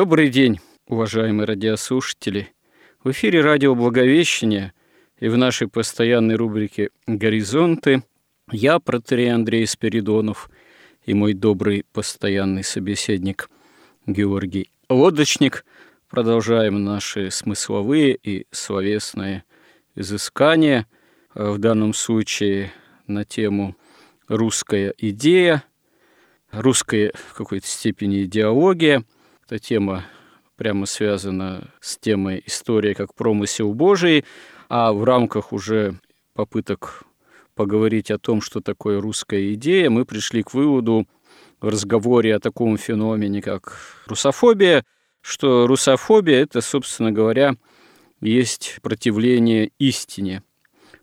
Добрый день, уважаемые радиослушатели. В эфире радио «Благовещение» и в нашей постоянной рубрике «Горизонты» я, протерей Андрей Спиридонов, и мой добрый постоянный собеседник Георгий Лодочник. Продолжаем наши смысловые и словесные изыскания, в данном случае на тему «Русская идея», русская в какой-то степени идеология – эта тема прямо связана с темой истории как промысел Божий, а в рамках уже попыток поговорить о том, что такое русская идея, мы пришли к выводу в разговоре о таком феномене, как русофобия, что русофобия – это, собственно говоря, есть противление истине.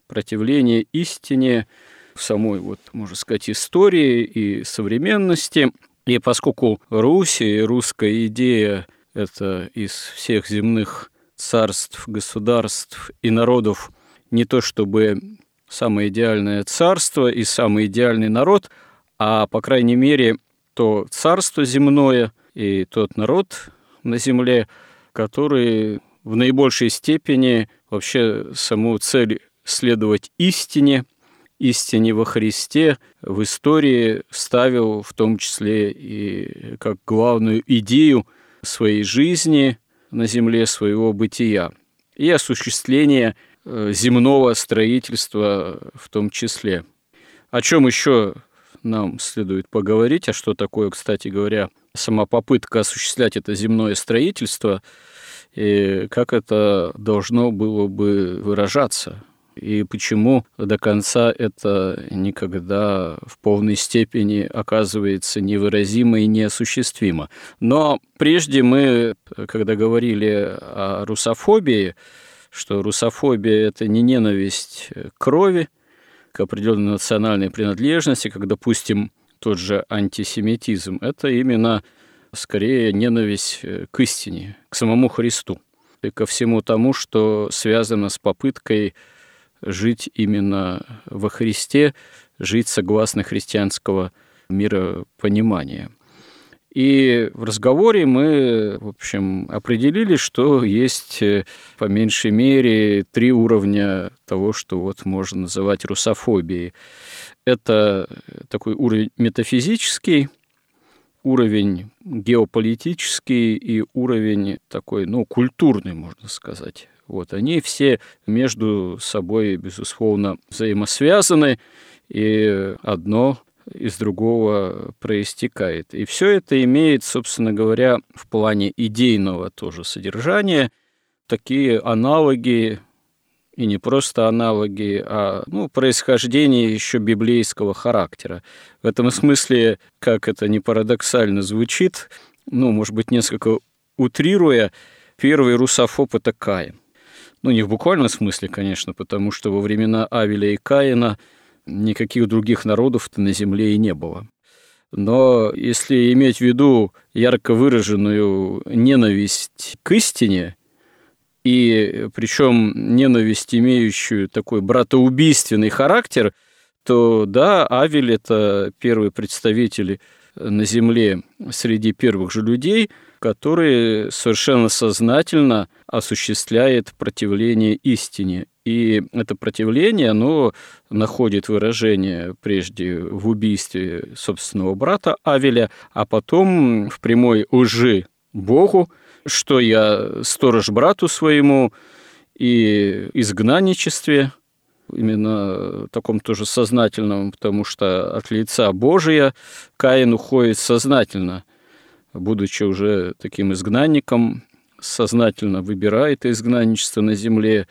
Противление истине в самой, вот, можно сказать, истории и современности – и поскольку Русь и русская идея – это из всех земных царств, государств и народов не то чтобы самое идеальное царство и самый идеальный народ, а, по крайней мере, то царство земное и тот народ на земле, который в наибольшей степени вообще саму цель следовать истине – истине во Христе в истории ставил в том числе и как главную идею своей жизни на земле своего бытия и осуществление э, земного строительства в том числе. О чем еще нам следует поговорить, а что такое, кстати говоря, сама попытка осуществлять это земное строительство, и как это должно было бы выражаться и почему до конца это никогда в полной степени оказывается невыразимо и неосуществимо. Но прежде мы, когда говорили о русофобии, что русофобия – это не ненависть крови, к определенной национальной принадлежности, как, допустим, тот же антисемитизм. Это именно скорее ненависть к истине, к самому Христу и ко всему тому, что связано с попыткой жить именно во Христе, жить согласно христианского миропонимания. И в разговоре мы, в общем, определили, что есть э, по меньшей мере три уровня того, что вот можно называть русофобией. Это такой уровень метафизический, уровень геополитический и уровень такой, ну, культурный, можно сказать. Вот, они все между собой, безусловно, взаимосвязаны, и одно из другого проистекает. И все это имеет, собственно говоря, в плане идейного тоже содержания такие аналоги, и не просто аналоги, а ну, происхождение еще библейского характера. В этом смысле, как это не парадоксально звучит, ну, может быть, несколько утрируя, первый русофоб – это Каин. Ну, не в буквальном смысле, конечно, потому что во времена Авеля и Каина никаких других народов-то на земле и не было. Но если иметь в виду ярко выраженную ненависть к истине, и причем ненависть, имеющую такой братоубийственный характер, то да, Авель – это первый представитель на земле среди первых же людей, который совершенно сознательно осуществляет противление истине. И это противление, оно находит выражение прежде в убийстве собственного брата Авеля, а потом в прямой лжи Богу, что я сторож брату своему и изгнанничестве, именно таком тоже сознательном, потому что от лица Божия Каин уходит сознательно, будучи уже таким изгнанником сознательно выбирает изгнанничество на земле,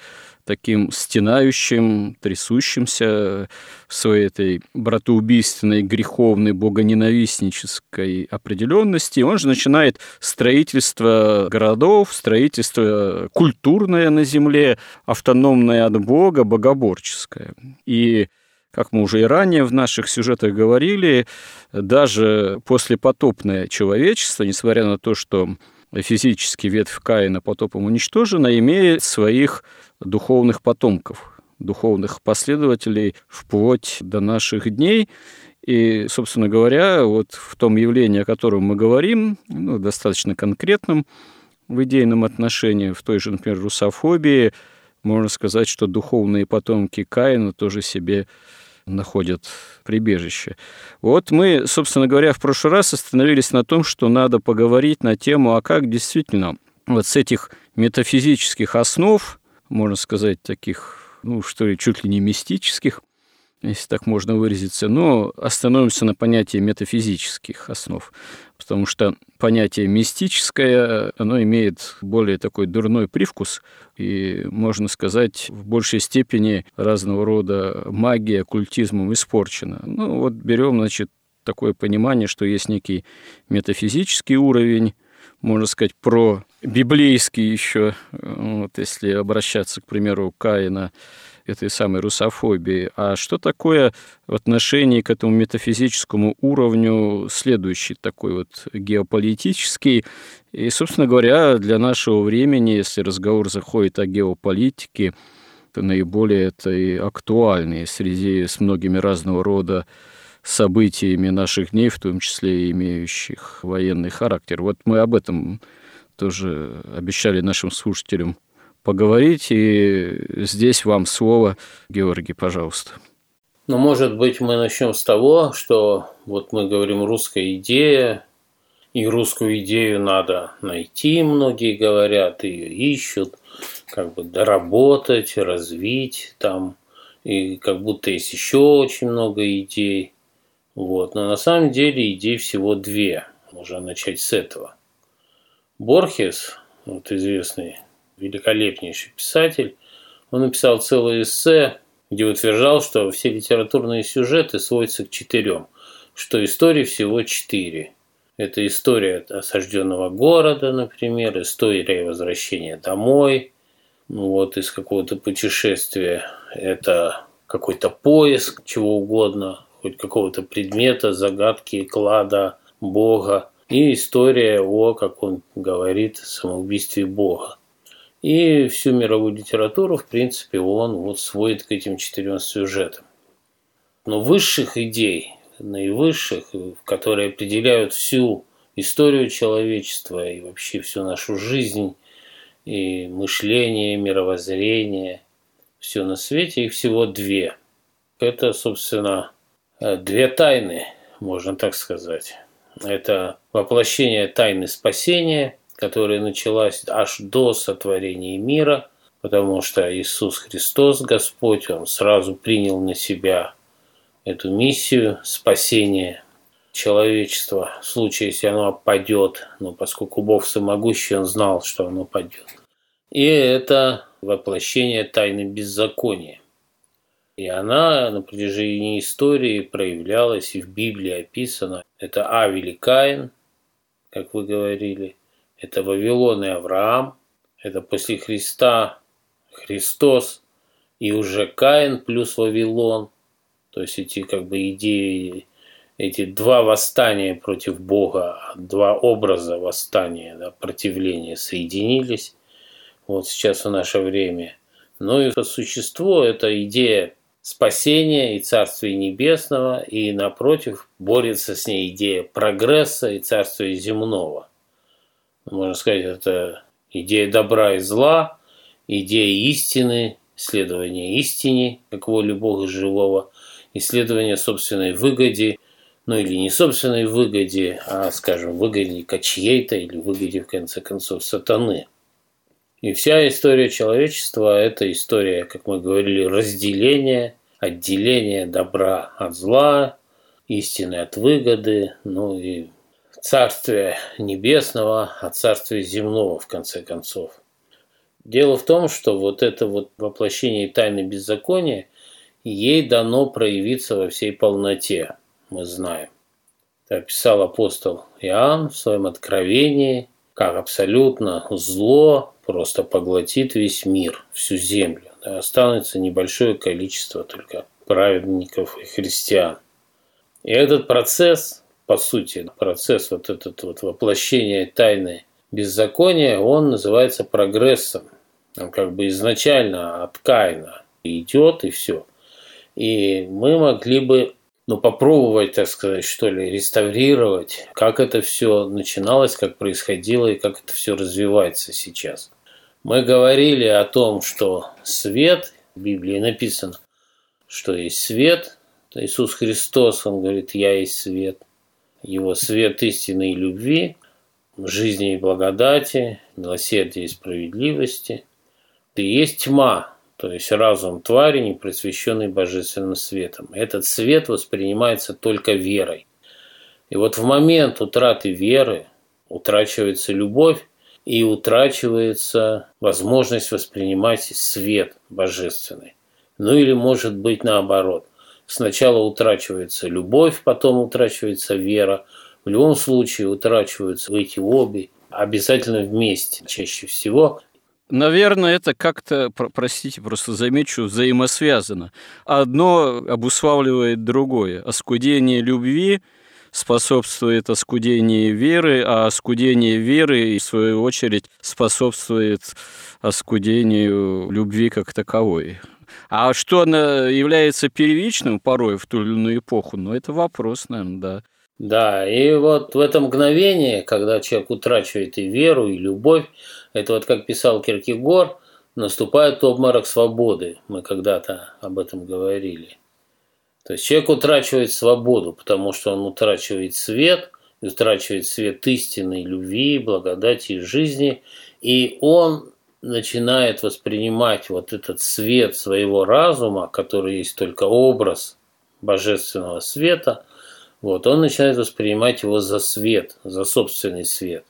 таким стенающим, трясущимся в своей этой братоубийственной, греховной, богоненавистнической определенности. Он же начинает строительство городов, строительство культурное на земле, автономное от Бога, богоборческое. И как мы уже и ранее в наших сюжетах говорили, даже послепотопное человечество, несмотря на то, что физически ветвь Каина потопом уничтожена, имеет своих духовных потомков, духовных последователей вплоть до наших дней. И, собственно говоря, вот в том явлении, о котором мы говорим, ну, достаточно конкретном в идейном отношении, в той же, например, русофобии, можно сказать, что духовные потомки Каина тоже себе находят прибежище. Вот мы, собственно говоря, в прошлый раз остановились на том, что надо поговорить на тему, а как действительно вот с этих метафизических основ можно сказать, таких, ну, что ли, чуть ли не мистических, если так можно выразиться, но остановимся на понятии метафизических основ, потому что понятие мистическое, оно имеет более такой дурной привкус, и, можно сказать, в большей степени разного рода магия, оккультизмом испорчена. Ну, вот берем, значит, такое понимание, что есть некий метафизический уровень, можно сказать, про библейский еще, вот если обращаться, к примеру, Каина, этой самой русофобии. А что такое в отношении к этому метафизическому уровню следующий такой вот геополитический? И, собственно говоря, для нашего времени, если разговор заходит о геополитике, то наиболее это и актуальный среди с многими разного рода событиями наших дней, в том числе и имеющих военный характер. Вот мы об этом тоже обещали нашим слушателям поговорить, и здесь вам слово, Георгий, пожалуйста. Ну, может быть, мы начнем с того, что вот мы говорим русская идея, и русскую идею надо найти, многие говорят, ее ищут, как бы доработать, развить там, и как будто есть еще очень много идей. Вот. Но на самом деле идей всего две. Можно начать с этого. Борхес, вот известный, великолепнейший писатель, он написал целое эссе, где утверждал, что все литературные сюжеты сводятся к четырем, что истории всего четыре. Это история осажденного города, например, история возвращения домой, ну вот из какого-то путешествия, это какой-то поиск чего угодно, хоть какого-то предмета, загадки, клада, Бога. И история о, как он говорит, самоубийстве Бога. И всю мировую литературу, в принципе, он вот сводит к этим четырем сюжетам. Но высших идей, наивысших, которые определяют всю историю человечества и вообще всю нашу жизнь, и мышление, и мировоззрение, все на свете, их всего две. Это, собственно, Э, две тайны, можно так сказать. Это воплощение тайны спасения, которая началась аж до сотворения мира, потому что Иисус Христос, Господь, Он сразу принял на себя эту миссию спасения человечества в случае, если оно падет, но поскольку Бог всемогущий, Он знал, что оно падет. И это воплощение тайны беззакония. И она на протяжении истории проявлялась и в Библии описана. Это Авель и Каин, как вы говорили. Это Вавилон и Авраам. Это после Христа Христос и уже Каин плюс Вавилон. То есть эти как бы идеи, эти два восстания против Бога, два образа восстания, да, противления соединились. Вот сейчас в наше время. Ну и по существу это идея спасения и Царствия Небесного, и, напротив, борется с ней идея прогресса и Царствия Земного. Можно сказать, это идея добра и зла, идея истины, исследование истине, как воли Бога живого, исследование собственной выгоде, ну или не собственной выгоде, а, скажем, выгоде чьей-то или выгоде, в конце концов, сатаны – и вся история человечества – это история, как мы говорили, разделения, отделения добра от зла, истины от выгоды, ну и Царствия Небесного от Царствия Земного, в конце концов. Дело в том, что вот это вот воплощение тайны беззакония, ей дано проявиться во всей полноте, мы знаем. Это описал апостол Иоанн в своем откровении, как абсолютно зло просто поглотит весь мир, всю землю. Да, останется небольшое количество только праведников и христиан. И этот процесс по сути, процесс вот этот вот воплощения тайны беззакония, он называется прогрессом. Он как бы изначально от Каина идет и все. И мы могли бы ну, попробовать, так сказать, что ли, реставрировать, как это все начиналось, как происходило и как это все развивается сейчас. Мы говорили о том, что свет, в Библии написано, что есть свет, Иисус Христос, Он говорит, я есть свет его свет истины и любви, жизни и благодати, милосердия и справедливости. И есть тьма, то есть разум твари, не просвещенный божественным светом. Этот свет воспринимается только верой. И вот в момент утраты веры утрачивается любовь и утрачивается возможность воспринимать свет божественный. Ну или может быть наоборот – Сначала утрачивается любовь, потом утрачивается вера. В любом случае утрачиваются эти обе обязательно вместе, чаще всего. Наверное, это как-то, простите, просто замечу, взаимосвязано. Одно обуславливает другое. Оскудение любви способствует оскудению веры, а оскудение веры, в свою очередь, способствует оскудению любви как таковой. А что она является первичным порой в ту или иную эпоху, ну, это вопрос, наверное, да. Да, и вот в это мгновение, когда человек утрачивает и веру, и любовь, это вот как писал Киркегор, наступает обморок свободы. Мы когда-то об этом говорили. То есть человек утрачивает свободу, потому что он утрачивает свет, утрачивает свет истины, любви, благодати и жизни, и он начинает воспринимать вот этот свет своего разума, который есть только образ божественного света, вот, он начинает воспринимать его за свет, за собственный свет.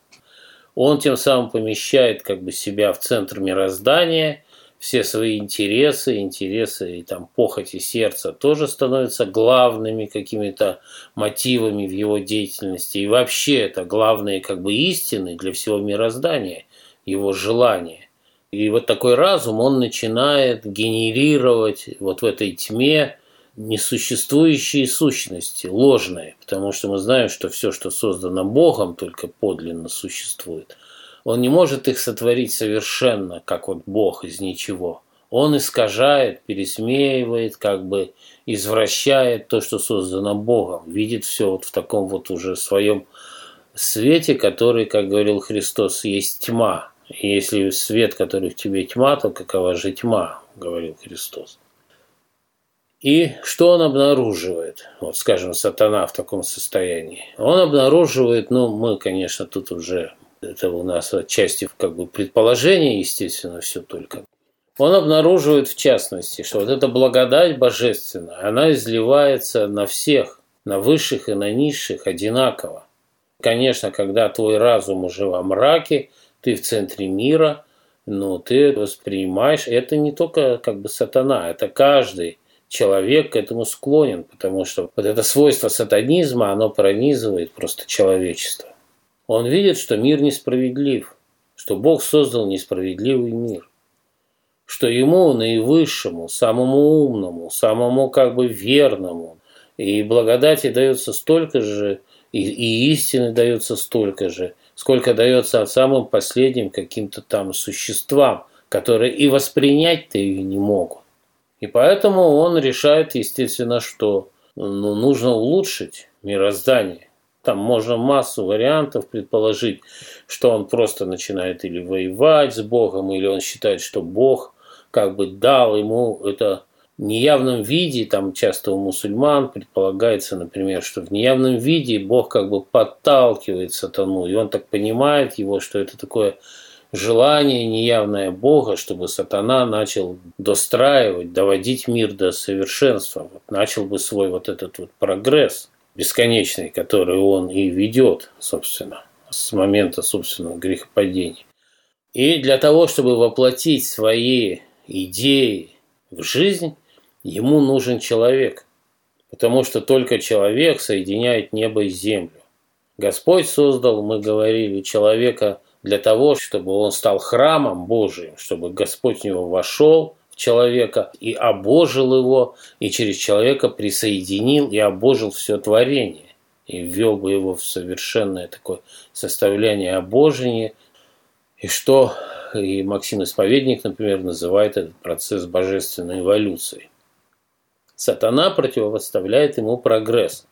Он тем самым помещает как бы себя в центр мироздания, все свои интересы, интересы и там похоти сердца тоже становятся главными какими-то мотивами в его деятельности. И вообще это главные как бы истины для всего мироздания, его желания. И вот такой разум, он начинает генерировать вот в этой тьме несуществующие сущности, ложные, потому что мы знаем, что все, что создано Богом, только подлинно существует. Он не может их сотворить совершенно, как вот Бог из ничего. Он искажает, пересмеивает, как бы извращает то, что создано Богом, видит все вот в таком вот уже своем свете, который, как говорил Христос, есть тьма, если свет, который в тебе тьма, то какова же тьма, говорил Христос. И что он обнаруживает? Вот, скажем, сатана в таком состоянии. Он обнаруживает, ну, мы, конечно, тут уже, это у нас отчасти как бы предположение, естественно, все только. Он обнаруживает, в частности, что вот эта благодать божественная, она изливается на всех, на высших и на низших одинаково. Конечно, когда твой разум уже во мраке – ты в центре мира, но ты воспринимаешь, это не только как бы сатана, это каждый человек к этому склонен, потому что вот это свойство сатанизма, оно пронизывает просто человечество. Он видит, что мир несправедлив, что Бог создал несправедливый мир, что ему наивысшему, самому умному, самому как бы верному, и благодати дается столько же, и, и истины дается столько же – сколько дается самым последним каким-то там существам, которые и воспринять-то ее не могут. И поэтому он решает, естественно, что ну, нужно улучшить мироздание. Там можно массу вариантов предположить, что он просто начинает или воевать с Богом, или он считает, что Бог как бы дал ему это неявном виде, там часто у мусульман предполагается, например, что в неявном виде Бог как бы подталкивает сатану, и он так понимает его, что это такое желание неявное Бога, чтобы сатана начал достраивать, доводить мир до совершенства, вот, начал бы свой вот этот вот прогресс. бесконечной, которую он и ведет, собственно, с момента собственного грехопадения. И для того, чтобы воплотить свои идеи в жизнь, ему нужен человек, потому что только человек соединяет небо и землю. Господь создал, мы говорили, человека для того, чтобы он стал храмом Божиим, чтобы Господь в него вошел в человека и обожил его, и через человека присоединил и обожил все творение, и ввел бы его в совершенное такое составление обожения, и что и Максим Исповедник, например, называет этот процесс божественной эволюцией. Сатана противопоставляет ему прогресс.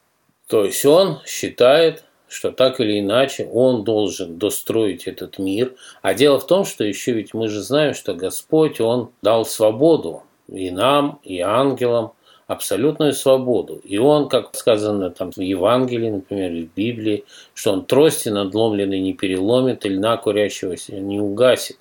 То есть он считает, что так или иначе он должен достроить этот мир. А дело в том, что еще ведь мы же знаем, что Господь, Он дал свободу и нам, и ангелам, абсолютную свободу. И он, как сказано там в Евангелии, например, в Библии, что он трости надломленный не переломит, и льна курящегося не угасит.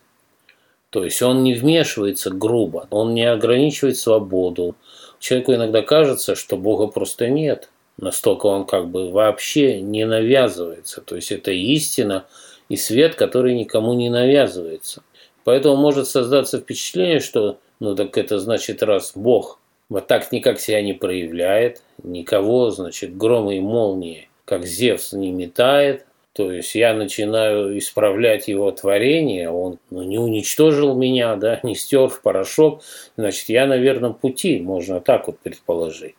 То есть он не вмешивается грубо, он не ограничивает свободу. Человеку иногда кажется, что Бога просто нет. Настолько он как бы вообще не навязывается. То есть это истина и свет, который никому не навязывается. Поэтому может создаться впечатление, что ну так это значит, раз Бог вот так никак себя не проявляет, никого, значит, громы и молнии, как Зевс, не метает, то есть я начинаю исправлять его творение, он ну, не уничтожил меня, да, не стер в порошок, значит, я на верном пути, можно так вот предположить.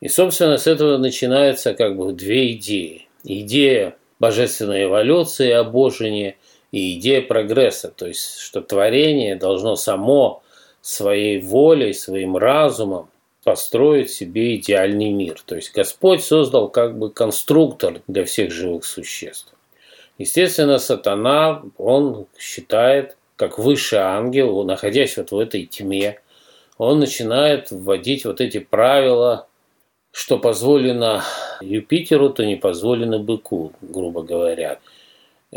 И, собственно, с этого начинаются как бы две идеи. Идея божественной эволюции, обожения и идея прогресса, то есть, что творение должно само своей волей, своим разумом построить себе идеальный мир. То есть Господь создал как бы конструктор для всех живых существ. Естественно, сатана, он считает, как высший ангел, находясь вот в этой тьме, он начинает вводить вот эти правила что позволено Юпитеру, то не позволено быку, грубо говоря.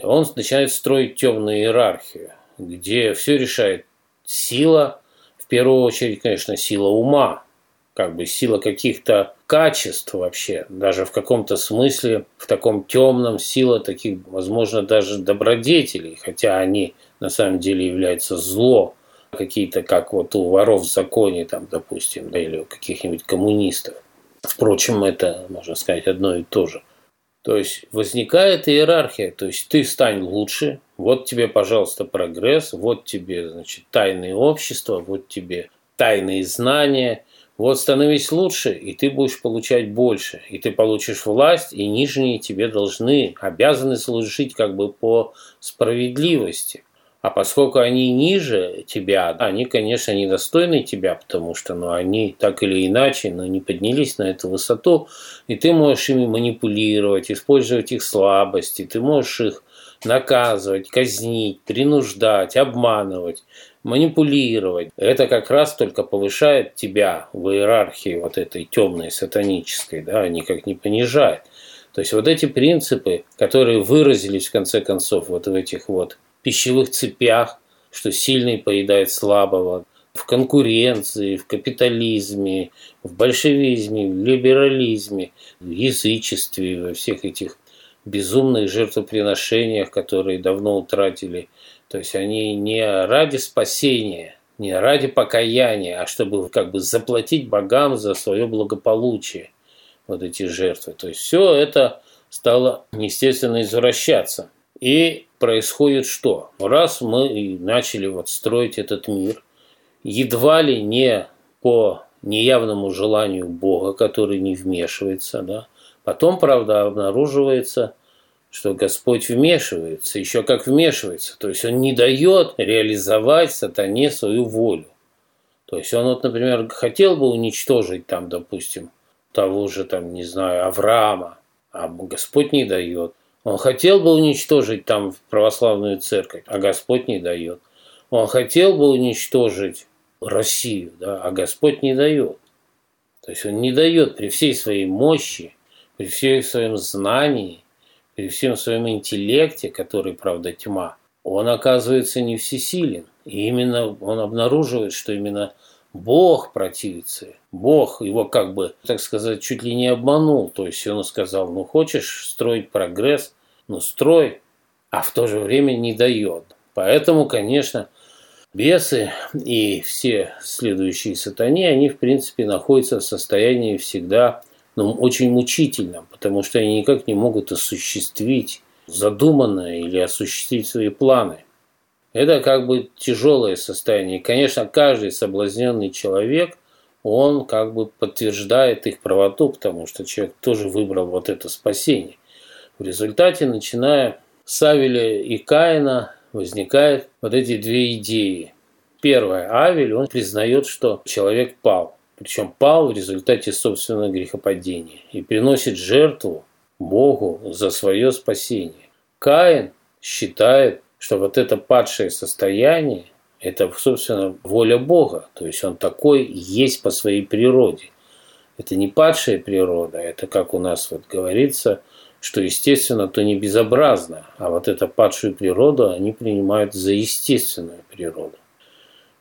Он начинает строить темную иерархию, где все решает сила, в первую очередь, конечно, сила ума, как бы сила каких-то качеств вообще, даже в каком-то смысле, в таком темном сила таких, возможно, даже добродетелей, хотя они на самом деле являются зло, какие-то, как вот у воров в законе, там, допустим, да, или у каких-нибудь коммунистов. Впрочем, это, можно сказать, одно и то же. То есть возникает иерархия, то есть ты стань лучше, вот тебе, пожалуйста, прогресс, вот тебе, значит, тайные общества, вот тебе тайные знания, вот становись лучше, и ты будешь получать больше, и ты получишь власть, и нижние тебе должны, обязаны служить как бы по справедливости. А поскольку они ниже тебя, они, конечно, недостойны тебя, потому что ну, они так или иначе ну, не поднялись на эту высоту, и ты можешь ими манипулировать, использовать их слабости, ты можешь их наказывать, казнить, принуждать, обманывать, манипулировать. Это как раз только повышает тебя в иерархии вот этой темной, сатанической, да, никак не понижает. То есть вот эти принципы, которые выразились в конце концов вот в этих вот пищевых цепях, что сильный поедает слабого, в конкуренции, в капитализме, в большевизме, в либерализме, в язычестве, во всех этих безумных жертвоприношениях, которые давно утратили. То есть они не ради спасения, не ради покаяния, а чтобы как бы заплатить богам за свое благополучие, вот эти жертвы. То есть все это стало, естественно, извращаться. И происходит что? Раз мы начали вот строить этот мир, едва ли не по неявному желанию Бога, который не вмешивается, да, потом, правда, обнаруживается, что Господь вмешивается, еще как вмешивается, то есть Он не дает реализовать сатане свою волю. То есть он вот, например, хотел бы уничтожить там, допустим, того же, там, не знаю, Авраама, а Господь не дает. Он хотел бы уничтожить там православную церковь, а Господь не дает. Он хотел бы уничтожить Россию, да, а Господь не дает. То есть он не дает при всей своей мощи, при всем своем знании, при всем своем интеллекте, который, правда, тьма, он оказывается не всесилен. И именно он обнаруживает, что именно Бог противится. Бог его как бы, так сказать, чуть ли не обманул. То есть он сказал, ну хочешь строить прогресс, ну строй, а в то же время не дает. Поэтому, конечно, бесы и все следующие сатане, они, в принципе, находятся в состоянии всегда ну, очень мучительном, потому что они никак не могут осуществить задуманное или осуществить свои планы. Это как бы тяжелое состояние. Конечно, каждый соблазненный человек, он как бы подтверждает их правоту, потому что человек тоже выбрал вот это спасение. В результате, начиная с Авеля и Каина, возникают вот эти две идеи. Первое. Авель, он признает, что человек пал. Причем пал в результате собственного грехопадения. И приносит жертву Богу за свое спасение. Каин считает, что вот это падшее состояние – это, собственно, воля Бога. То есть он такой есть по своей природе. Это не падшая природа, это, как у нас вот говорится, что естественно, то не безобразно, а вот эту падшую природу они принимают за естественную природу.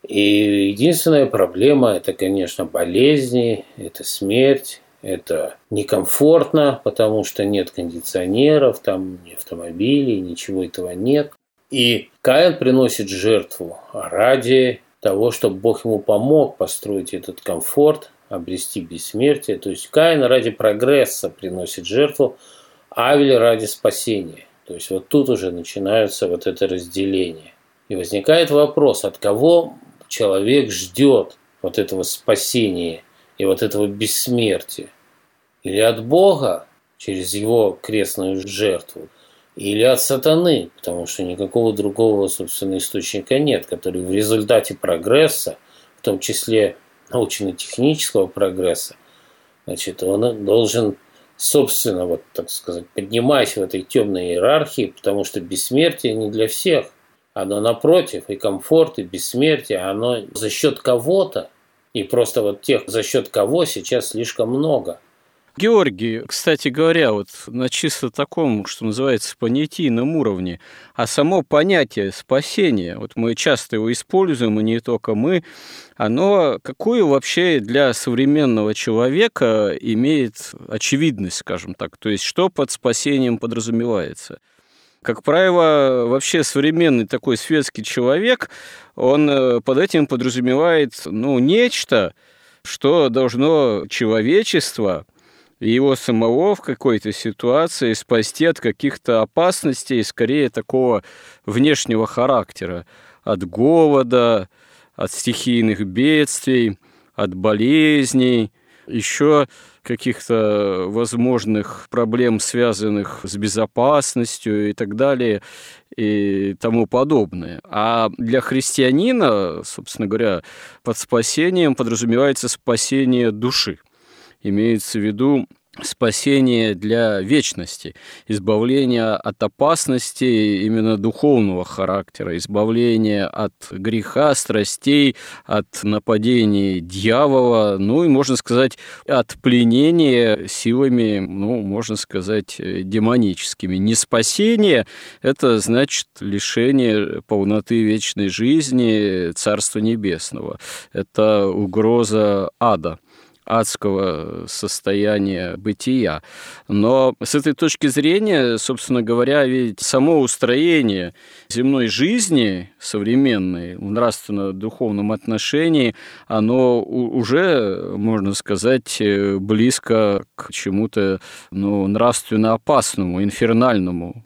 И единственная проблема – это, конечно, болезни, это смерть, это некомфортно, потому что нет кондиционеров, там ни автомобилей, ничего этого нет. И Каин приносит жертву ради того, чтобы Бог ему помог построить этот комфорт, обрести бессмертие. То есть Каин ради прогресса приносит жертву, Авель ради спасения. То есть вот тут уже начинается вот это разделение. И возникает вопрос, от кого человек ждет вот этого спасения и вот этого бессмертия или от Бога через его крестную жертву, или от сатаны, потому что никакого другого, собственно, источника нет, который в результате прогресса, в том числе научно-технического прогресса, значит, он должен, собственно, вот так сказать, поднимаясь в этой темной иерархии, потому что бессмертие не для всех. Оно напротив, и комфорт, и бессмертие, оно за счет кого-то, и просто вот тех, за счет кого сейчас слишком много. Георгий, кстати говоря, вот на чисто таком, что называется, понятийном уровне, а само понятие спасения, вот мы часто его используем, и не только мы, оно какую вообще для современного человека имеет очевидность, скажем так, то есть что под спасением подразумевается? Как правило, вообще современный такой светский человек, он э, под этим подразумевает ну, нечто, что должно человечество его самого в какой-то ситуации спасти от каких-то опасностей, скорее такого внешнего характера, от голода, от стихийных бедствий, от болезней, еще каких-то возможных проблем, связанных с безопасностью и так далее и тому подобное. А для христианина, собственно говоря, под спасением подразумевается спасение души имеется в виду спасение для вечности, избавление от опасности именно духовного характера, избавление от греха, страстей, от нападений дьявола, ну и, можно сказать, от пленения силами, ну, можно сказать, демоническими. Не спасение – это значит лишение полноты вечной жизни Царства Небесного. Это угроза ада адского состояния бытия. Но с этой точки зрения, собственно говоря, ведь само устроение земной жизни современной в нравственно-духовном отношении, оно уже, можно сказать, близко к чему-то ну, нравственно опасному, инфернальному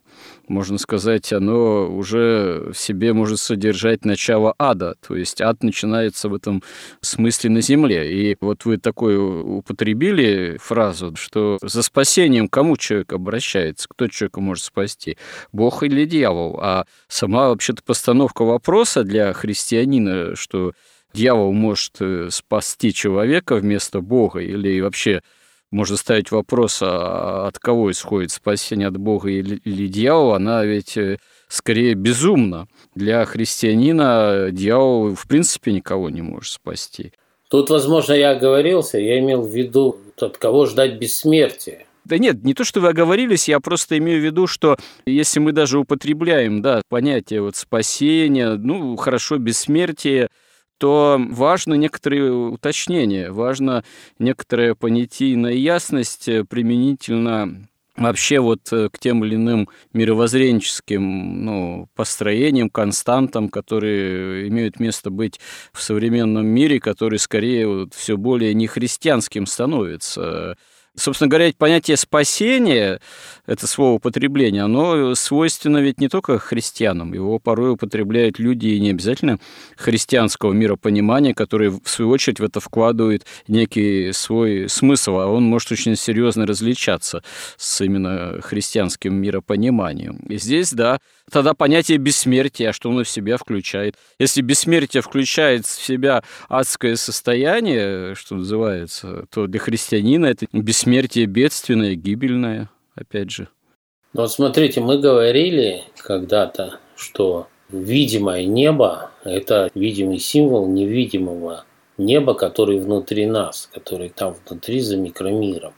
можно сказать, оно уже в себе может содержать начало ада. То есть ад начинается в этом смысле на земле. И вот вы такую употребили фразу, что за спасением кому человек обращается, кто человека может спасти, Бог или дьявол. А сама вообще-то постановка вопроса для христианина, что дьявол может э, спасти человека вместо Бога или вообще можно ставить вопрос, а от кого исходит спасение, от Бога или, или дьявола, она ведь э, скорее безумна. Для христианина дьявол в принципе никого не может спасти. Тут, возможно, я оговорился, я имел в виду, от кого ждать бессмертия. Да нет, не то, что вы оговорились, я просто имею в виду, что если мы даже употребляем да, понятие вот спасения, ну, хорошо, бессмертие, то важно некоторые уточнения, важно некоторая понятийная ясность применительно вообще вот э, к тем или иным мировоззренческим ну, построениям, константам, которые имеют место быть в современном мире, который скорее вот все более нехристианским становится. Собственно говоря, понятие спасения, это слово употребление, оно свойственно ведь не только христианам. Его порой употребляют люди и не обязательно христианского миропонимания, которые, в свою очередь, в это вкладывают некий свой смысл, а он может очень серьезно различаться с именно христианским миропониманием. И здесь, да, тогда понятие бессмертия, что оно в себя включает. Если бессмертие включает в себя адское состояние, что называется, то для христианина это бессмертие бедственное, гибельное, опять же. Ну вот смотрите, мы говорили когда-то, что видимое небо – это видимый символ невидимого неба, который внутри нас, который там внутри за микромиром.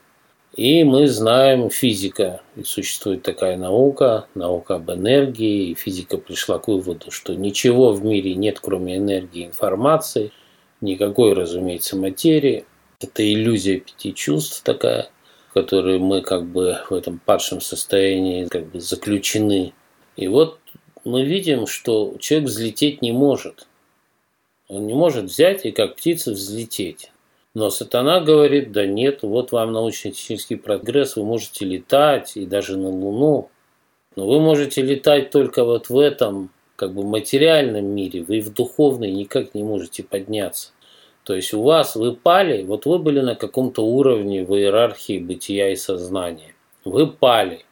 И мы знаем физика, и существует такая наука, наука об энергии, и физика пришла к выводу, что ничего в мире нет, кроме энергии и информации, никакой, разумеется, материи. Это иллюзия пяти чувств такая, в которой мы как бы в этом падшем состоянии как бы заключены. И вот мы видим, что человек взлететь не может. Он не может взять и как птица взлететь. Но сатана говорит, да нет, вот вам научно-технический прогресс, вы можете летать и даже на Луну. Но вы можете летать только вот в этом как бы материальном мире, вы в духовный никак не можете подняться. То есть у вас вы пали, вот вы были на каком-то уровне в иерархии бытия и сознания. Вы пали.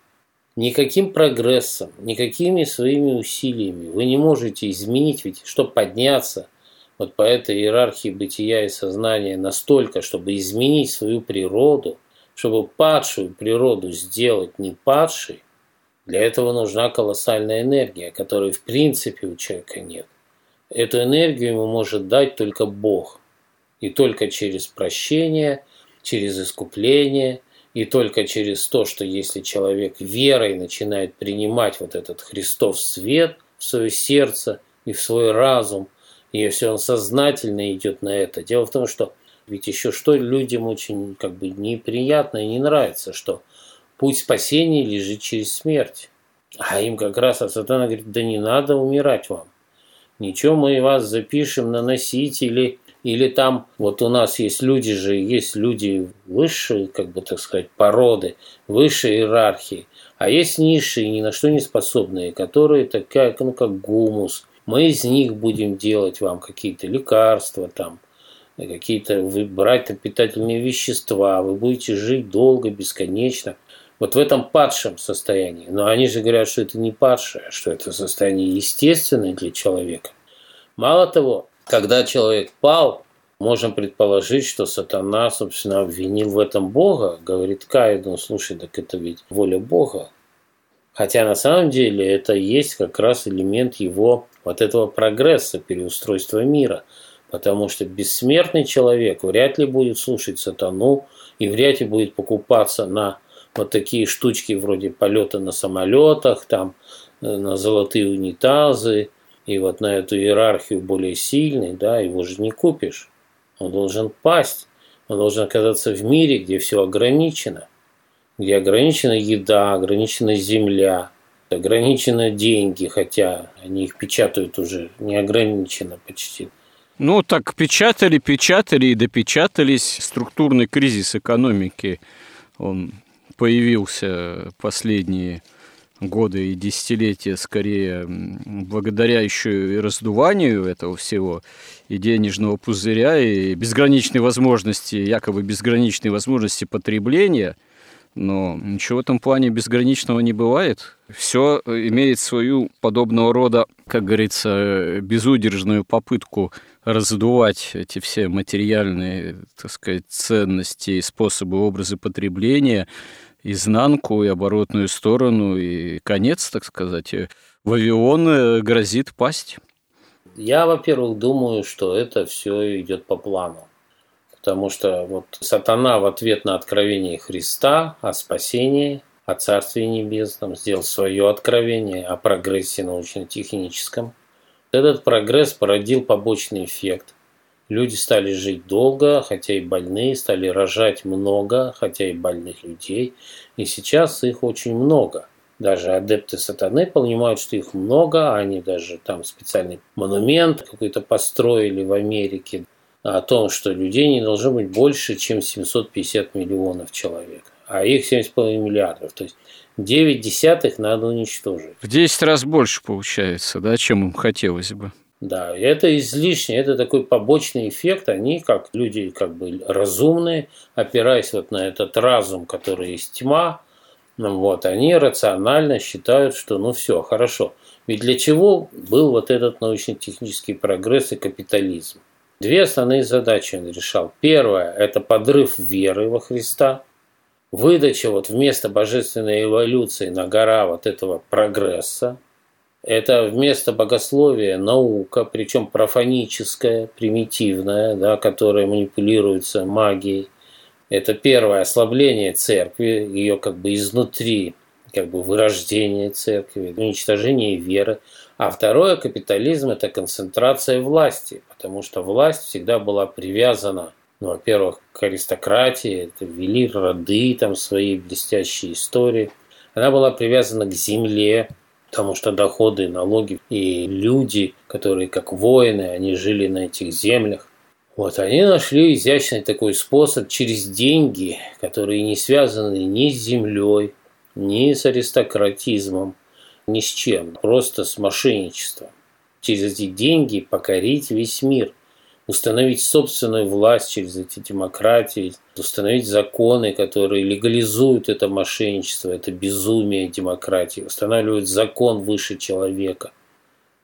Никаким прогрессом, никакими своими усилиями вы не можете изменить, ведь чтобы подняться – вот по этой иерархии бытия и сознания настолько, чтобы изменить свою природу, чтобы падшую природу сделать не падшей, для этого нужна колоссальная энергия, которой в принципе у человека нет. Эту энергию ему может дать только Бог. И только через прощение, через искупление, и только через то, что если человек верой начинает принимать вот этот Христов свет в свое сердце и в свой разум – и если он сознательно идет на это. Дело в том, что ведь еще что людям очень как бы неприятно и не нравится, что путь спасения лежит через смерть. А им как раз а сатана говорит, да не надо умирать вам. Ничего, мы вас запишем на носители, или там, вот у нас есть люди же, есть люди высшие, как бы так сказать, породы, высшей иерархии, а есть низшие, ни на что не способные, которые такая, ну как гумус, мы из них будем делать вам какие-то лекарства, там, какие-то брать там, питательные вещества, вы будете жить долго, бесконечно. Вот в этом падшем состоянии. Но они же говорят, что это не падшее, что это состояние естественное для человека. Мало того, когда человек пал, можем предположить, что сатана, собственно, обвинил в этом Бога, говорит Каину, слушай, так это ведь воля Бога. Хотя на самом деле это есть как раз элемент его вот этого прогресса, переустройства мира. Потому что бессмертный человек вряд ли будет слушать сатану и вряд ли будет покупаться на вот такие штучки вроде полета на самолетах, там, э, на золотые унитазы, и вот на эту иерархию более сильной, да, его же не купишь. Он должен пасть, он должен оказаться в мире, где все ограничено, где ограничена еда, ограничена земля, ограничены деньги, хотя они их печатают уже неограниченно почти. Ну, так печатали, печатали и допечатались. Структурный кризис экономики, он появился последние годы и десятилетия скорее благодаря еще и раздуванию этого всего и денежного пузыря, и безграничной возможности, якобы безграничной возможности потребления – но ничего в этом плане безграничного не бывает. Все имеет свою подобного рода, как говорится, безудержную попытку раздувать эти все материальные, так сказать, ценности способы, образы потребления, изнанку и оборотную сторону, и конец, так сказать. Вавилон э, грозит пасть. Я, во-первых, думаю, что это все идет по плану. Потому что вот сатана в ответ на откровение Христа о спасении, о Царстве Небесном сделал свое откровение о прогрессе научно-техническом. Этот прогресс породил побочный эффект. Люди стали жить долго, хотя и больные, стали рожать много, хотя и больных людей. И сейчас их очень много. Даже адепты сатаны понимают, что их много, они даже там специальный монумент какой-то построили в Америке о том, что людей не должно быть больше, чем 750 миллионов человек, а их 7,5 миллиардов. То есть 9 десятых надо уничтожить. В 10 раз больше получается, да, чем им хотелось бы. Да, это излишне, это такой побочный эффект. Они, как люди как бы разумные, опираясь вот на этот разум, который есть тьма, ну вот, они рационально считают, что ну все, хорошо. Ведь для чего был вот этот научно-технический прогресс и капитализм? Две основные задачи он решал. Первое – это подрыв веры во Христа, выдача вот вместо божественной эволюции на гора вот этого прогресса, это вместо богословия наука, причем профаническая, примитивная, да, которая манипулируется магией. Это первое ослабление церкви, ее как бы изнутри, как бы вырождение церкви, уничтожение веры. А второе, капитализм – это концентрация власти, потому что власть всегда была привязана, ну, во-первых, к аристократии, это вели роды, там свои блестящие истории. Она была привязана к земле, потому что доходы, налоги и люди, которые как воины, они жили на этих землях. Вот они нашли изящный такой способ через деньги, которые не связаны ни с землей, ни с аристократизмом, ни с чем, просто с мошенничеством. Через эти деньги покорить весь мир, установить собственную власть через эти демократии, установить законы, которые легализуют это мошенничество, это безумие демократии, устанавливают закон выше человека.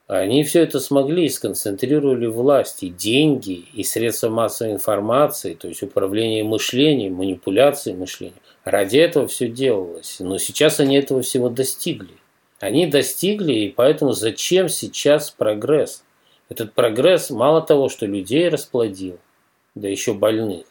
Они все это смогли и сконцентрировали власть, и деньги, и средства массовой информации, то есть управление мышлением, манипуляции мышлением. Ради этого все делалось. Но сейчас они этого всего достигли. Они достигли, и поэтому зачем сейчас прогресс? Этот прогресс мало того, что людей расплодил, да еще больных.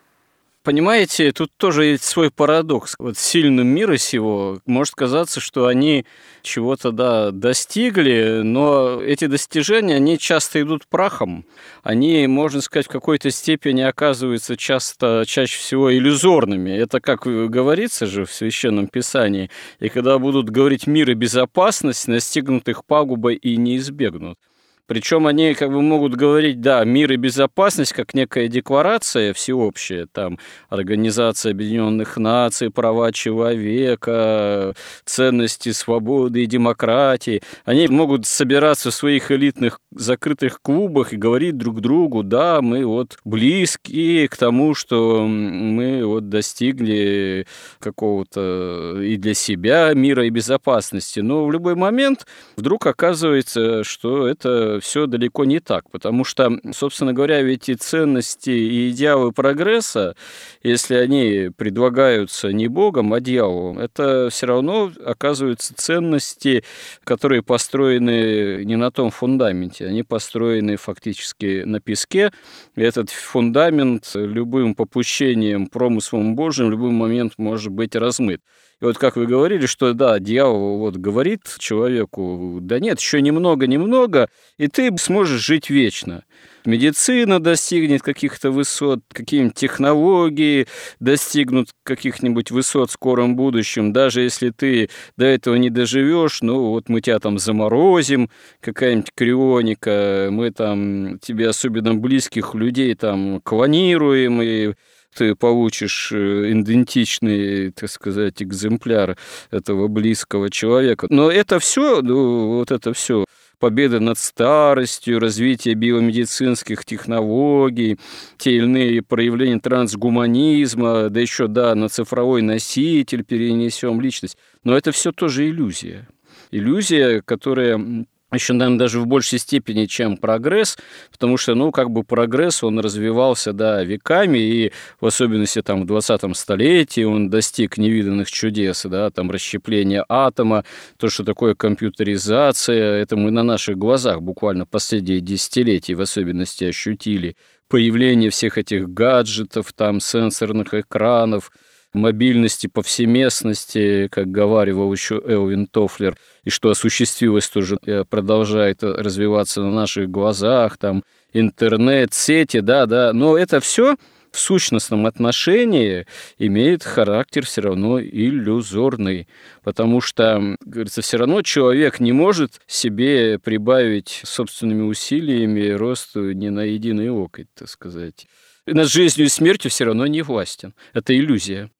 Понимаете, тут тоже есть свой парадокс. Вот сильным мира сего может казаться, что они чего-то, да, достигли, но эти достижения, они часто идут прахом. Они, можно сказать, в какой-то степени оказываются часто, чаще всего иллюзорными. Это, как говорится же в Священном Писании, и когда будут говорить мир и безопасность, настигнут их пагубой и не избегнут. Причем они как бы могут говорить, да, мир и безопасность как некая декларация всеобщая, там, Организация Объединенных Наций, права человека, ценности свободы и демократии. Они могут собираться в своих элитных закрытых клубах и говорить друг другу, да, мы вот близки к тому, что мы вот достигли какого-то и для себя мира и безопасности. Но в любой момент вдруг оказывается, что это все далеко не так, потому что, собственно говоря, ведь и ценности, и идеалы прогресса, если они предлагаются не Богом, а дьяволом, это все равно оказываются ценности, которые построены не на том фундаменте, они построены фактически на песке, и этот фундамент любым попущением, промыслом Божьим в любой момент может быть размыт. И вот как вы говорили, что да, дьявол вот говорит человеку, да нет, еще немного-немного, и ты сможешь жить вечно. Медицина достигнет каких-то высот, какие-нибудь технологии достигнут каких-нибудь высот в скором будущем. Даже если ты до этого не доживешь, ну вот мы тебя там заморозим, какая-нибудь крионика, мы там тебе особенно близких людей там клонируем и ты получишь э, идентичный, так сказать, экземпляр этого близкого человека. Но это все, ну, вот это все победа над старостью, развитие биомедицинских технологий, те или иные проявления трансгуманизма, да еще, да, на цифровой носитель перенесем личность. Но это все тоже иллюзия. Иллюзия, которая еще, наверное, даже в большей степени, чем прогресс, потому что, ну, как бы прогресс, он развивался, да, веками, и в особенности там в 20 столетии он достиг невиданных чудес, да, там расщепление атома, то, что такое компьютеризация, это мы на наших глазах буквально последние десятилетия в особенности ощутили. Появление всех этих гаджетов, там, сенсорных экранов – мобильности, повсеместности, как говаривал еще Элвин Тофлер, и что осуществилось тоже, э, продолжает развиваться на наших глазах, там, интернет, сети, да, да, но это все в сущностном отношении имеет характер все равно иллюзорный, потому что, говорится, все равно человек не может себе прибавить собственными усилиями росту ни на единый локоть, так сказать. Над жизнью и смертью все равно не властен. Это иллюзия.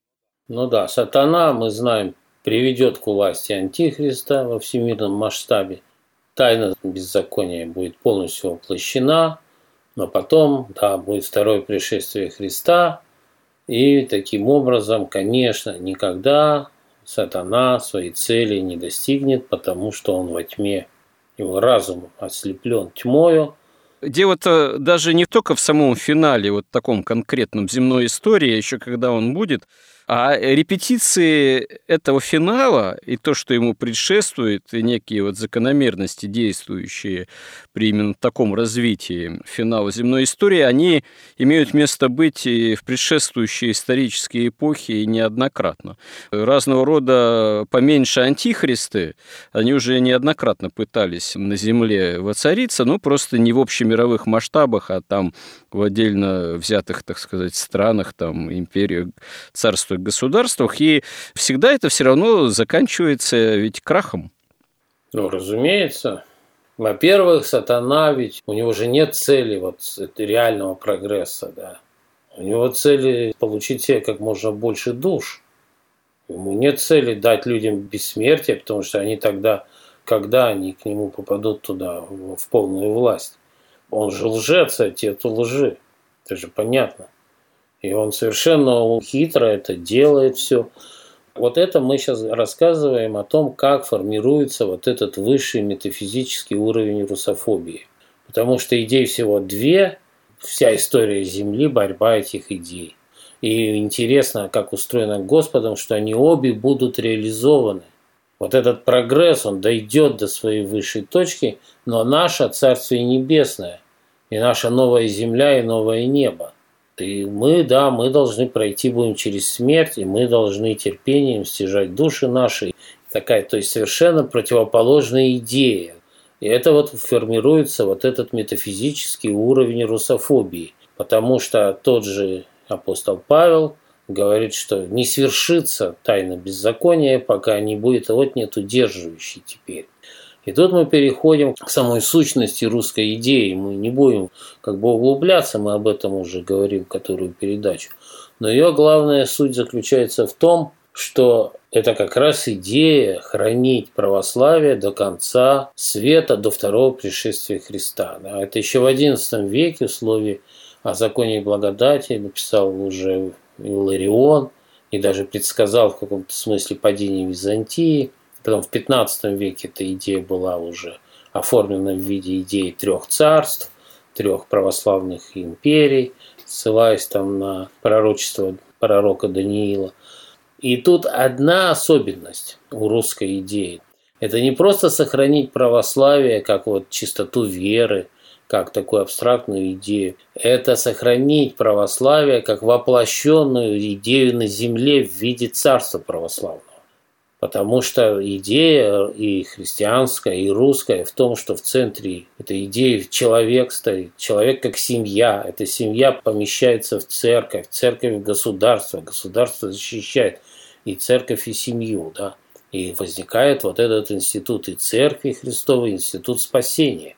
Ну да, сатана, мы знаем, приведет к власти Антихриста во всемирном масштабе. Тайна беззакония будет полностью воплощена, но потом, да, будет второе пришествие Христа, и таким образом, конечно, никогда сатана своей цели не достигнет, потому что он во тьме, его разум ослеплен тьмою. Дело-то даже не только в самом финале, вот таком конкретном земной истории, а еще когда он будет, а репетиции этого финала и то, что ему предшествует, и некие вот закономерности, действующие при именно таком развитии финала земной истории, они имеют место быть и в предшествующие исторические эпохи и неоднократно. Разного рода поменьше антихристы, они уже неоднократно пытались на земле воцариться, но просто не в общемировых масштабах, а там в отдельно взятых, так сказать, странах, там, империях, царствах больших государствах, и всегда это все равно заканчивается ведь крахом. Ну, разумеется. Во-первых, сатана ведь, у него же нет цели вот реального прогресса, да. У него цели получить себе как можно больше душ. Ему нет цели дать людям бессмертие, потому что они тогда, когда они к нему попадут туда, в полную власть. Он же лжец, а те то лжи. Это же понятно. И он совершенно хитро это делает все. Вот это мы сейчас рассказываем о том, как формируется вот этот высший метафизический уровень русофобии. Потому что идей всего две, вся история Земли – борьба этих идей. И интересно, как устроено Господом, что они обе будут реализованы. Вот этот прогресс, он дойдет до своей высшей точки, но наше Царствие Небесное, и наша новая земля, и новое небо. И мы, да, мы должны пройти будем через смерть, и мы должны терпением стяжать души наши. Такая, то есть совершенно противоположная идея. И это вот формируется вот этот метафизический уровень русофобии. Потому что тот же апостол Павел говорит, что не свершится тайна беззакония, пока не будет вот нет удерживающей теперь. И тут мы переходим к самой сущности русской идеи. Мы не будем как бы углубляться, мы об этом уже говорим, которую передачу. Но ее главная суть заключается в том, что это как раз идея хранить православие до конца света, до второго пришествия Христа. Это еще в XI веке в слове о законе и благодати написал уже Иларион и даже предсказал в каком-то смысле падение Византии – Потом в 15 веке эта идея была уже оформлена в виде идеи трех царств, трех православных империй, ссылаясь там на пророчество пророка Даниила. И тут одна особенность у русской идеи. Это не просто сохранить православие как вот чистоту веры, как такую абстрактную идею. Это сохранить православие как воплощенную идею на земле в виде царства православного. Потому что идея и христианская, и русская в том, что в центре этой идеи человек стоит. Человек как семья. Эта семья помещается в церковь, церковь в государство. Государство защищает и церковь, и семью. Да? И возникает вот этот институт и церкви Христовой, институт спасения.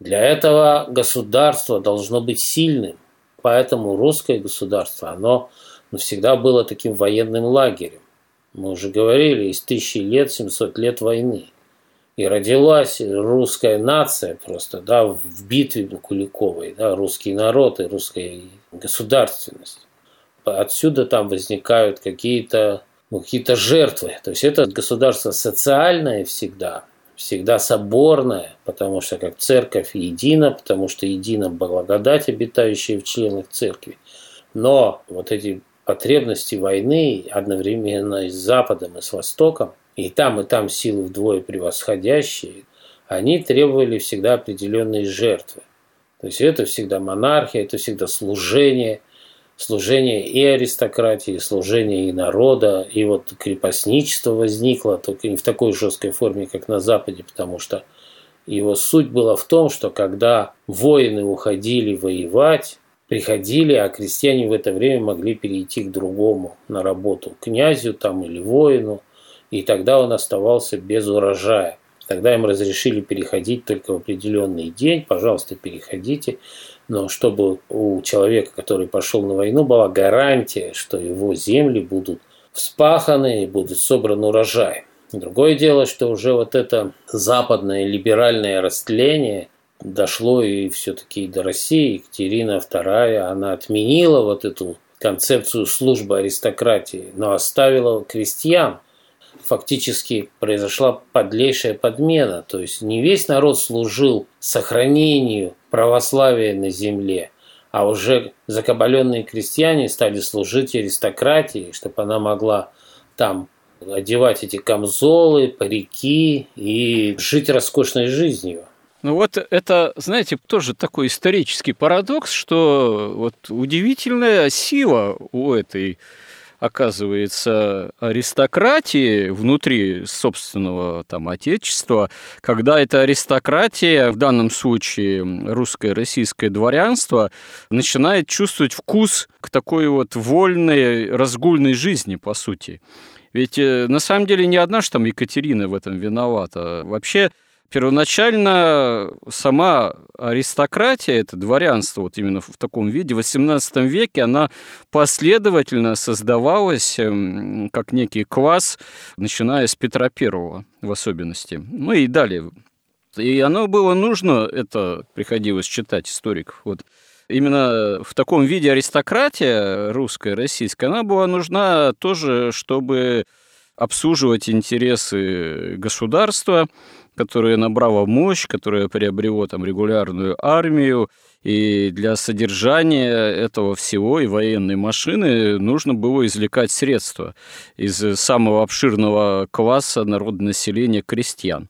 Для этого государство должно быть сильным. Поэтому русское государство, оно всегда было таким военным лагерем. Мы уже говорили, из тысячи лет, 700 лет войны. И родилась русская нация просто, да, в битве Куликовой, да, русский народ и русская государственность. Отсюда там возникают какие-то ну, какие-то жертвы. То есть это государство социальное всегда, всегда соборное, потому что как церковь едина, потому что едина благодать, обитающая в членах церкви. Но вот эти потребности войны одновременно и с Западом, и с Востоком, и там, и там силы вдвое превосходящие, они требовали всегда определенные жертвы. То есть это всегда монархия, это всегда служение, служение и аристократии, служение и народа, и вот крепостничество возникло, только не в такой жесткой форме, как на Западе, потому что Его суть была в том, что когда воины уходили воевать, приходили, а крестьяне в это время могли перейти к другому на работу, князю там или воину, и тогда он оставался без урожая. Тогда им разрешили переходить только в определенный день, пожалуйста, переходите, но чтобы у человека, который пошел на войну, была гарантия, что его земли будут вспаханы и будут собран урожай. Другое дело, что уже вот это западное либеральное растление дошло и все-таки до России. Екатерина II, она отменила вот эту концепцию службы аристократии, но оставила крестьян. Фактически произошла подлейшая подмена. То есть не весь народ служил сохранению православия на земле, а уже закабаленные крестьяне стали служить аристократии, чтобы она могла там одевать эти камзолы, парики и жить роскошной жизнью. Ну вот это, знаете, тоже такой исторический парадокс, что вот удивительная сила у этой оказывается, аристократии внутри собственного там отечества, когда эта аристократия, в данном случае русское российское дворянство, начинает чувствовать вкус к такой вот вольной, разгульной жизни, по сути. Ведь э, на самом деле не одна же там Екатерина в этом виновата. Вообще первоначально сама аристократия, это дворянство вот именно в таком виде, в XVIII веке она последовательно создавалась эм, как некий класс, начиная с Петра I в особенности. Ну и далее. И оно было нужно, это приходилось читать историков, вот, именно в таком виде аристократия русская, российская, она была нужна тоже, чтобы обслуживать интересы государства, которое набрало мощь, которое приобрело там регулярную армию, и для содержания этого всего и военной машины нужно было извлекать средства из самого обширного класса народонаселения крестьян.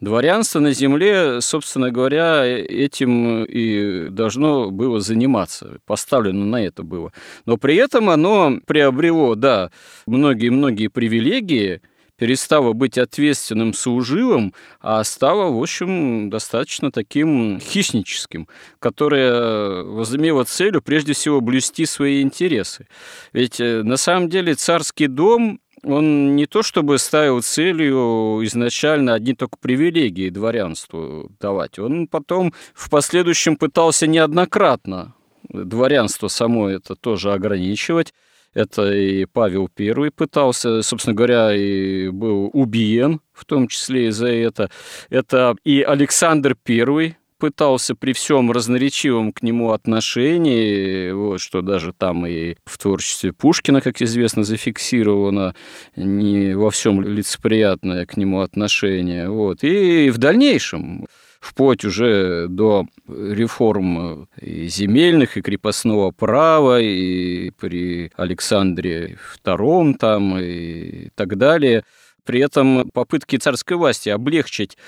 Дворянство на земле, собственно говоря, этим и должно было заниматься, поставлено на это было. Но при этом оно приобрело, да, многие-многие привилегии, перестало быть ответственным служилым, а стало, в общем, достаточно таким хищническим, которое возымело целью прежде всего блюсти свои интересы. Ведь э, на самом деле царский дом он не то чтобы ставил целью изначально одни только привилегии дворянству давать, он потом в последующем пытался неоднократно дворянство само это тоже ограничивать. Это и Павел I пытался, собственно говоря, и был убиен, в том числе и за это. Это и Александр I пытался при всем разноречивом к нему отношении, вот, что даже там и в творчестве Пушкина, как известно, зафиксировано не во всем лицеприятное к нему отношение. Вот. И в дальнейшем вплоть уже до реформ и земельных, и крепостного права, и при Александре II там, и так далее. При этом попытки царской власти облегчить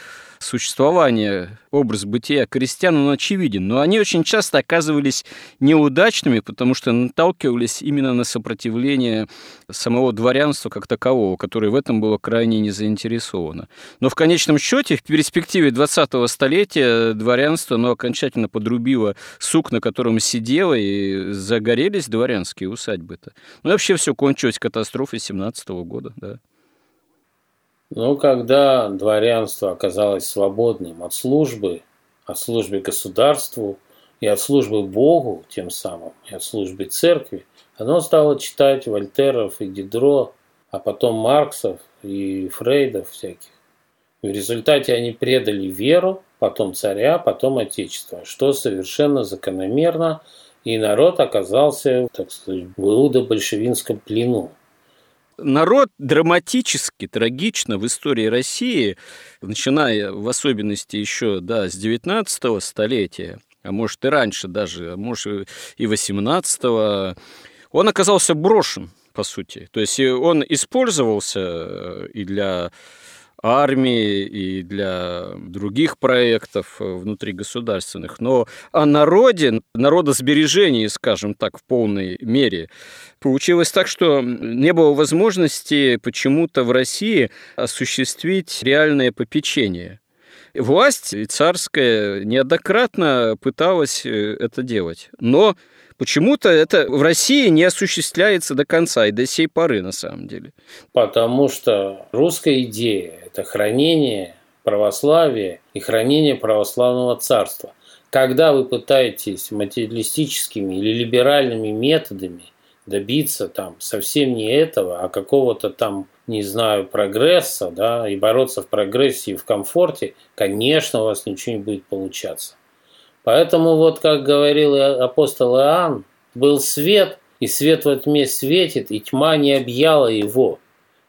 существование, образ бытия крестьян, он очевиден. Но они очень часто оказывались неудачными, потому что наталкивались именно на сопротивление самого дворянства как такового, которое в этом было крайне не заинтересовано. Но в конечном счете, в перспективе 20-го столетия дворянство оно окончательно подрубило сук, на котором сидело, и загорелись дворянские усадьбы-то. Ну и вообще все кончилось катастрофой 17 -го года, да. Но когда дворянство оказалось свободным от службы, от службы государству и от службы Богу тем самым, и от службы церкви, оно стало читать Вольтеров и Дидро, а потом Марксов и Фрейдов всяких. В результате они предали веру, потом царя, потом отечество, что совершенно закономерно, и народ оказался, так сказать, в иудо-большевинском плену. Народ драматически, трагично в истории России, начиная в особенности еще да, с 19 столетия, а может и раньше даже, а может и 18 он оказался брошен, по сути. То есть он использовался э, и для армии и для других проектов э, внутригосударственных. Но о народе, народосбережении, скажем так, в полной мере, получилось так, что не было возможности почему-то в России осуществить реальное попечение власть царская неоднократно пыталась э, это делать. Но почему-то это в России не осуществляется до конца и до сей поры на самом деле. Потому что русская идея – это хранение православия и хранение православного царства. Когда вы пытаетесь материалистическими или либеральными методами добиться там совсем не этого, а какого-то там, не знаю, прогресса, да, и бороться в прогрессе и в комфорте, конечно, у вас ничего не будет получаться. Поэтому вот, как говорил апостол Иоанн, был свет, и свет во тьме светит, и тьма не объяла его.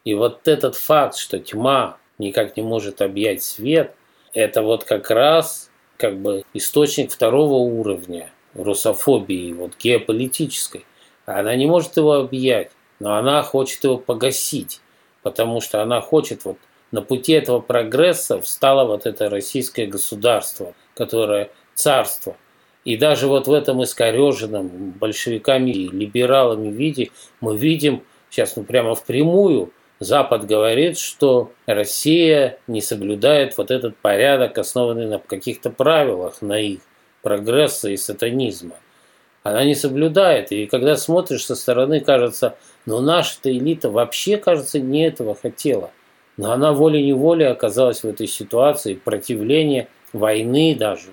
И вот этот факт, что тьма никак не может объять свет, это вот как раз как бы источник второго уровня русофобии, вот геополитической. Она не может его объять, но она хочет его погасить, потому что она хочет вот на пути этого прогресса встало вот это российское государство, которое царство. И даже вот в этом искореженном большевиками и либералами виде мы видим, сейчас ну прямо впрямую, Запад говорит, что Россия не соблюдает вот этот порядок, основанный на каких-то правилах, на их прогресса и сатанизма. Она не соблюдает. И когда смотришь со стороны, кажется, ну наша-то элита вообще, кажется, не этого хотела. Но она волей-неволей оказалась в этой ситуации, противления, войны даже.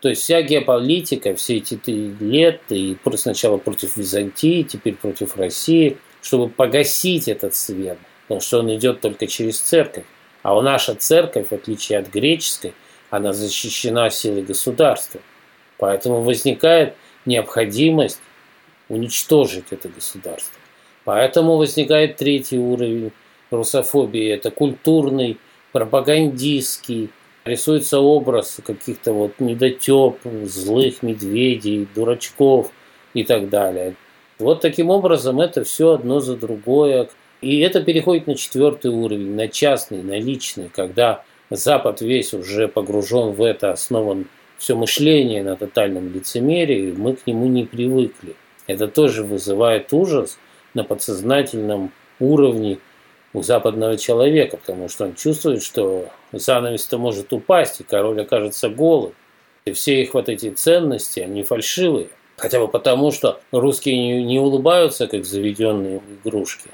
То есть вся геополитика, все эти лет, и сначала против Византии, теперь против России, чтобы погасить этот свет, потому что он идет только через церковь. А у наша церковь, в отличие от греческой, она защищена силой государства. Поэтому возникает необходимость уничтожить это государство. Поэтому возникает третий уровень русофобии. Это культурный, пропагандистский, рисуется образ каких-то вот недотеп, злых медведей, дурачков и так далее. Вот таким образом это все одно за другое. И это переходит на четвертый уровень, на частный, на личный, когда Запад весь уже погружен в это, основан все мышление на тотальном лицемерии, мы к нему не привыкли. Это тоже вызывает ужас на подсознательном уровне у западного человека, потому что он чувствует, что занавес-то может упасть, и король окажется голым. И все их вот эти ценности, они фальшивые. Хотя бы потому, что русские не, улыбаются, как заведенные игрушки.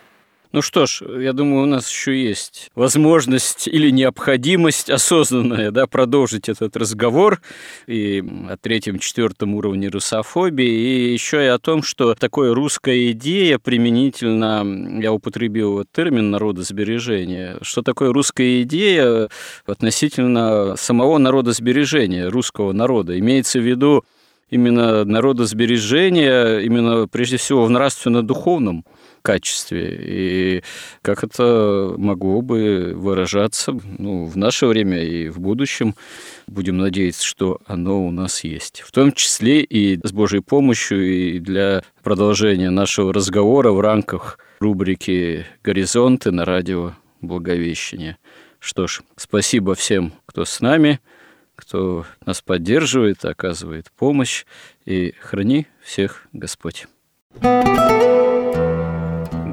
Ну что ж, я думаю, у нас еще есть возможность или необходимость осознанная да, продолжить этот разговор и о третьем, четвертом уровне русофобии, и еще и о том, что такое русская идея применительно, я употребил термин народосбережения, что такое русская идея относительно самого народосбережения, русского народа. Имеется в виду именно народосбережение, именно прежде всего в нравственно-духовном качестве. И как это могло бы выражаться ну, в наше время и в будущем. Будем надеяться, что оно у нас есть. В том числе и с Божьей помощью, и для продолжения нашего разговора в рамках рубрики «Горизонты» на радио Благовещение. Что ж, спасибо всем, кто с нами, кто нас поддерживает, оказывает помощь, и храни всех Господь.